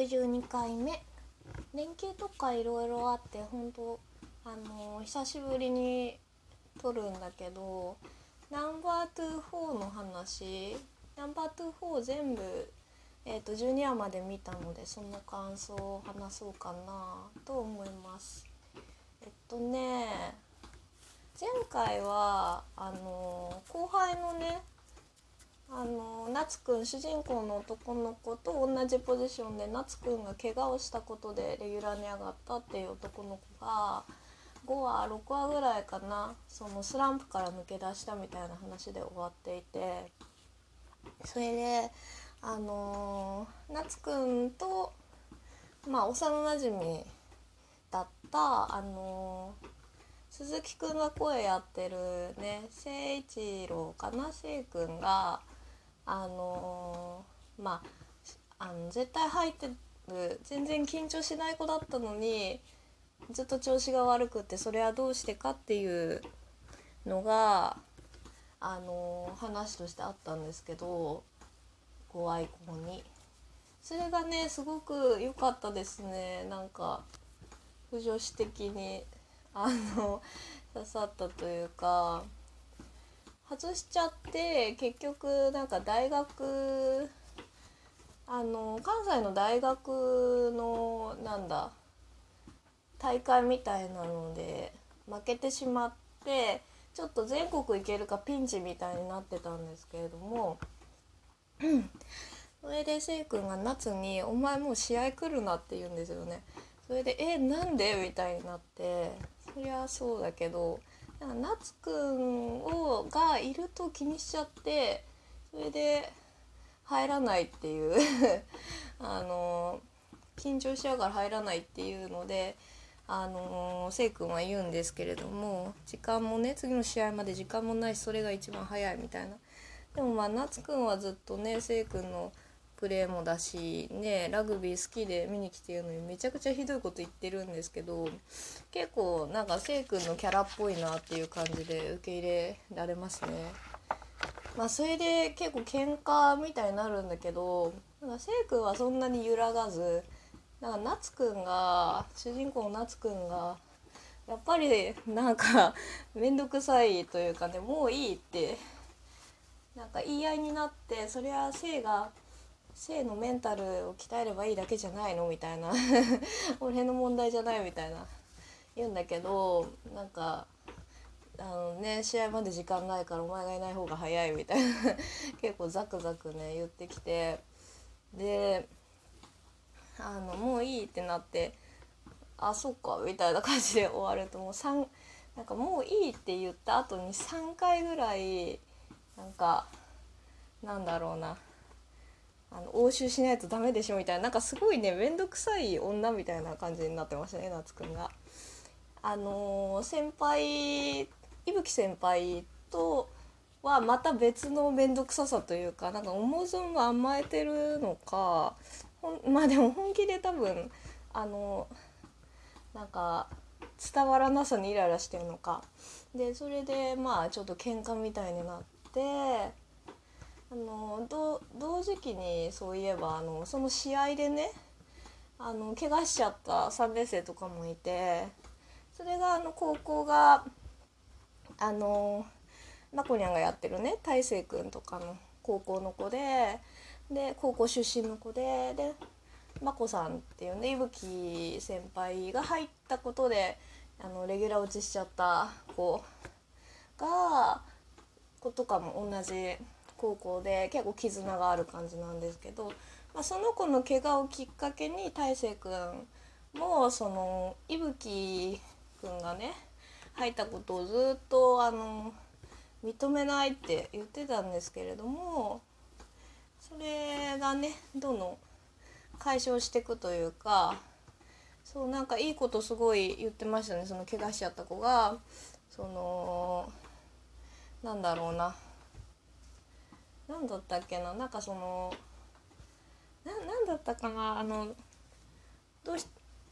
112回目。連休とかいろいろあって本当あの久しぶりに撮るんだけどナンバー24の話ナンバー24全部、えーと、12話まで見たのでその感想を話そうかなと思います。えっとね前回はあの後輩のねあの夏くん主人公の男の子と同じポジションで夏くんが怪我をしたことでレギュラーに上がったっていう男の子が5話6話ぐらいかなそのスランプから抜け出したみたいな話で終わっていてそれであの夏くんとまあ幼なじみだったあの鈴木くんが声やってるね誠一郎かな誠くんがあのー、まああの絶対入ってる全然緊張しない子だったのにずっと調子が悪くてそれはどうしてかっていうのがあのー、話としてあったんですけどご愛好に。それがねすごく良かったですねなんか不女子的にあの刺さったというか外しちゃって結局なんか大学あの関西の大学のなんだ大会みたいなので負けてしまってちょっと全国行けるかピンチみたいになってたんですけれども それでせい君が夏に「お前もう試合来るな」って言うんですよね。それで「えなんで?」みたいになってそりゃそうだけどなんか夏くんをがいると気にしちゃってそれで入らないっていう あの緊張しちゃうから入らないっていうのであのせい君は言うんですけれども時間もね次の試合まで時間もないしそれが一番早いみたいな。でもまあ夏くんはずっとねせい君のプレーもだしねラグビー好きで見に来てるのにめちゃくちゃひどいこと言ってるんですけど結構なんかせい君のキャラっぽいなっていう感じで受け入れられますね。まあそれで結構喧嘩みたいになるんだけどなんかせい君はそんなに揺らがずなんか夏くんが主人公の夏くんがやっぱりなんか面倒くさいというかねもういいってなんか言い合いになってそれはせいが性のメンタルを鍛えればいいだけじゃないの？みたいな。俺の問題じゃないみたいな。言うんだけどなんかあのね試合まで時間ないからお前がいない方が早いみたいな。結構ザクザクね言ってきて。であのもういいってなってあそっかみたいな感じで終わるともう3なんかもういいって言った後に3回ぐらいなんかなんだろうな。あの応酬しないとダメでしょみたいななんかすごいね面倒くさい女みたいな感じになってましたね夏くんが。あのー、先輩伊吹先輩とはまた別の面倒くささというかなんか思う存分甘えてるのかまあでも本気で多分あのなんか伝わらなさにイライラしてるのかでそれでまあちょっと喧嘩みたいになってあの同時期にそういえばあのその試合でねあの怪我しちゃった3年生とかもいてそれがあの高校があのまこにゃんがやってるね大成君とかの高校の子でで高校出身の子ででまこさんっていうねいぶき先輩が入ったことであのレギュラー落ちしちゃった子が子とかも同じ高校で結構絆がある感じなんですけど、まあ、その子の怪我をきっかけに大成くんもその伊吹くんがね入ったことをずっとあの認めないって言ってたんですけれどもそれがねどんどん解消していくというかそうなんかいいことすごい言ってましたねその怪我しちゃった子が。そのなんだろうな。何だったっけな？なんかそのな何だったかな？あのどうし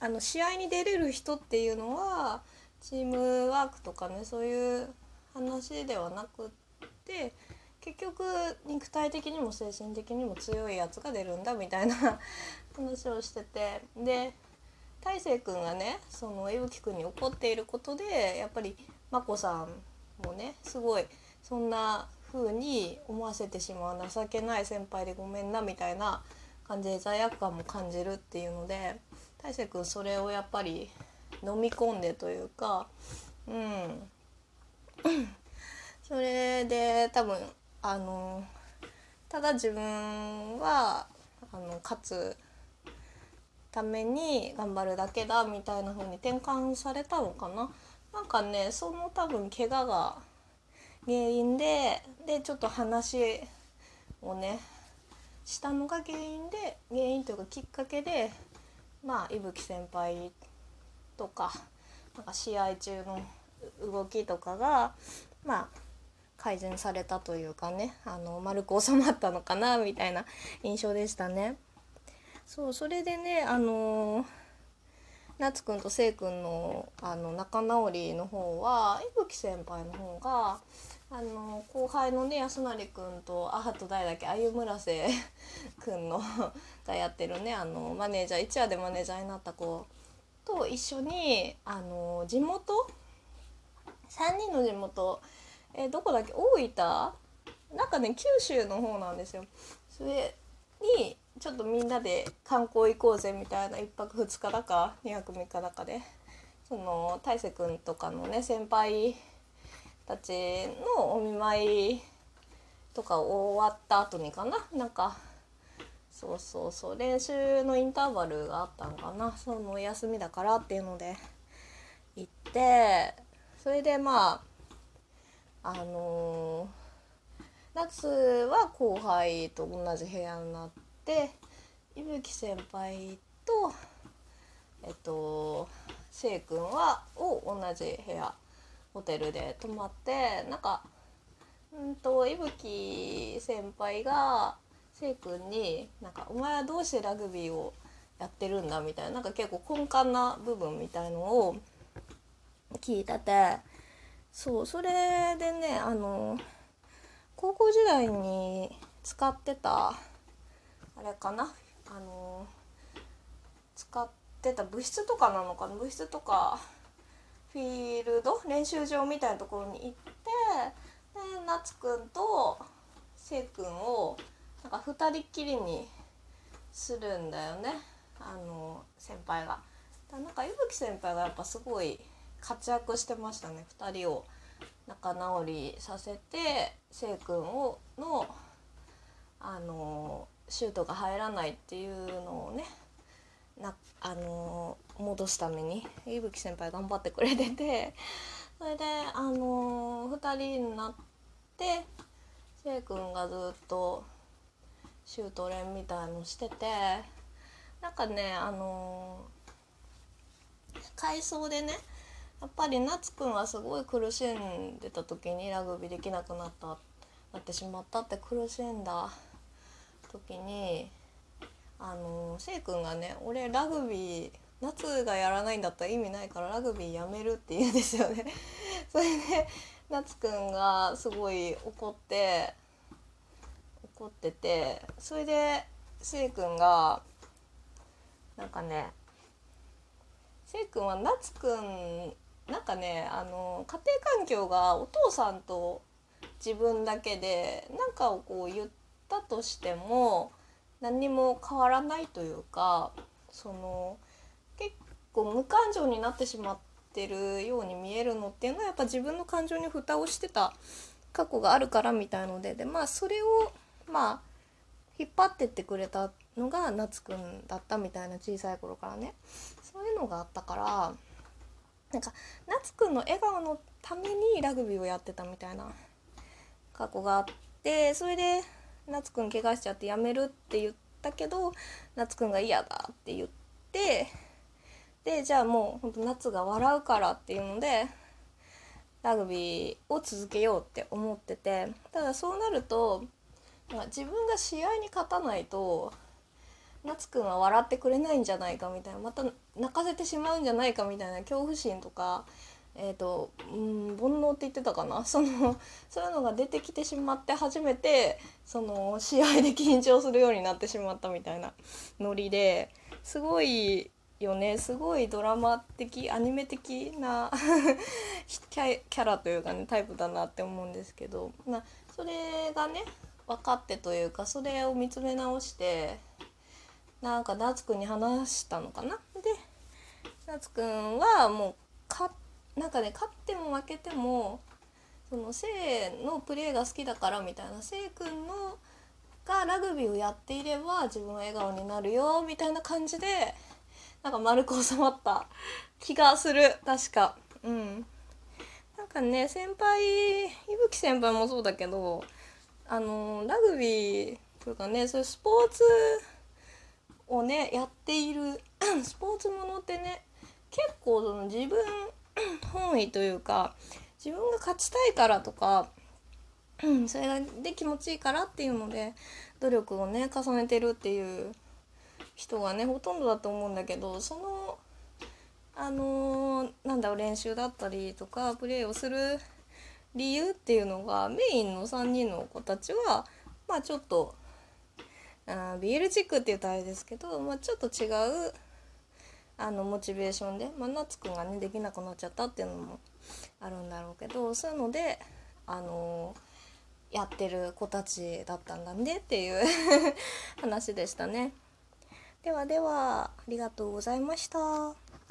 あの試合に出れる人っていうのはチームワークとかねそういう話ではなくって結局肉体的にも精神的にも強いやつが出るんだみたいな 話をしてて。で大成君がねその伊吹君に怒っていることでやっぱり眞子さんもねすごいそんな風に思わせてしまう情けない先輩でごめんなみたいな感じで罪悪感も感じるっていうので大成君それをやっぱり飲み込んでというかうん。それで多分あのただ自分はあの勝つために頑張るだけだみたいな風に転換されたのかな。なんかねその多分怪我が原因ででちょっと話をねしたのが原因で原因というかきっかけでまあ伊吹先輩とかなんか試合中の動きとかがまあ改善されたというかねあの丸く収まったのかなみたいな印象でしたね。そうそれでねあの夏くんとせいくんのあの仲直りの方は伊吹先輩の方があの後輩のね安成くんとあと誰だっけあゆ村瀬くんのがやってるねあのマネージャー1話でマネージャーになった子と一緒にあの地元3人の地元えどこだっけ大分？なんかね九州の方なんですよ。それにちょっとみんなで観光行こうぜみたいな1泊2日だか2泊3日だかでその大勢君とかのね先輩たちのお見舞いとか終わった後にかななんかそうそうそう練習のインターバルがあったのかなその休みだからっていうので行ってそれでまああのー、夏は後輩と同じ部屋になって伊吹先輩とえっとせい君はを同じ部屋ホテルで泊まってなんかうんと伊吹先輩がせい君になんか「お前はどうしてラグビーをやってるんだ?」みたいななんか結構根幹な部分みたいのを聞いててそうそれでねあの高校時代に使ってたれかな？あの使ってた部室とかなのかな？部室とかフィールド？練習場みたいなところに行ってで夏くんとせいくんをなんか2人っきりにするんだよね。あの先輩が。だなんか伊吹先輩がやっぱすごい活躍してましたね。2人を仲直りさせてせいくんをのあのシュートが入らないっていうのをねなあの戻すために伊吹先輩頑張ってくれてて それであの2人になってせいくんがずっとシュート練みたいのしててなんかねあの回想でねやっぱり夏くんはすごい苦しんでた時にラグビーできなくなったなってしまったって苦しんだ時にあのせいくんがね「俺ラグビー夏がやらないんだったら意味ないからラグビーやめる」って言うんですよね。それで夏くんがすごい怒って怒っててそれでせいくんがなんかねせいくんは夏くんなんかねあの家庭環境がお父さんと自分だけで何かをこう言ってたとしても何も変わらないというかその結構無感情になってしまってるように見えるのっていうのはやっぱ自分の感情に蓋をしてた過去があるからみたいのででまあそれをまあ引っ張ってってくれたのが夏くんだったみたいな小さい頃からね。そういうのがあったからなんか夏くんの笑顔のためにラグビーをやってたみたいな過去があってそれで夏くん怪我しちゃってやめるって言ったけど夏くんが嫌だって言ってでじゃあもうほんと夏が笑うからっていうのでラグビーを続けようって思っててただそうなると自分が試合に勝たないと夏くんは笑ってくれないんじゃないかみたいなまた泣かせてしまうんじゃないかみたいな恐怖心とか、えーとうん、煩悩って言ってたかな？そのそういうのが出てきてしまって初めてその試合で緊張するようになってしまったみたいなノリですごいよね。すごいドラマ的アニメ的な キャラというかねタイプだなって思うんですけど、ま、それがね分かってというかそれを見つめ直してなんか夏くんに話したのかな？で夏くんはもうなんかね勝っても負けてもそのせいのプレーが好きだからみたいなせいくんのがラグビーをやっていれば自分は笑顔になるよみたいな感じでなんか丸く収まった気がする。確か。うん。なんかね先輩いぶき先輩もそうだけどあのラグビーというかねそういうスポーツをねやっている スポーツものってね結構その自分本意というか自分が勝ちたいからとかそれがで気持ちいいからっていうので努力をね重ねてるっていう人がねほとんどだと思うんだけどそのあのー、なんだろう練習だったりとかプレーをする理由っていうのがメインの3人の子たちはまあちょっとあ BL チックって言うとあれですけど、まあ、ちょっと違うあのモチベーションで、まあ、夏くんがねできなくなっちゃったっていうのもあるんだろうけどそういうのであのー、やってる子たちだったんだねっていう 話でしたね。ではではありがとうございました。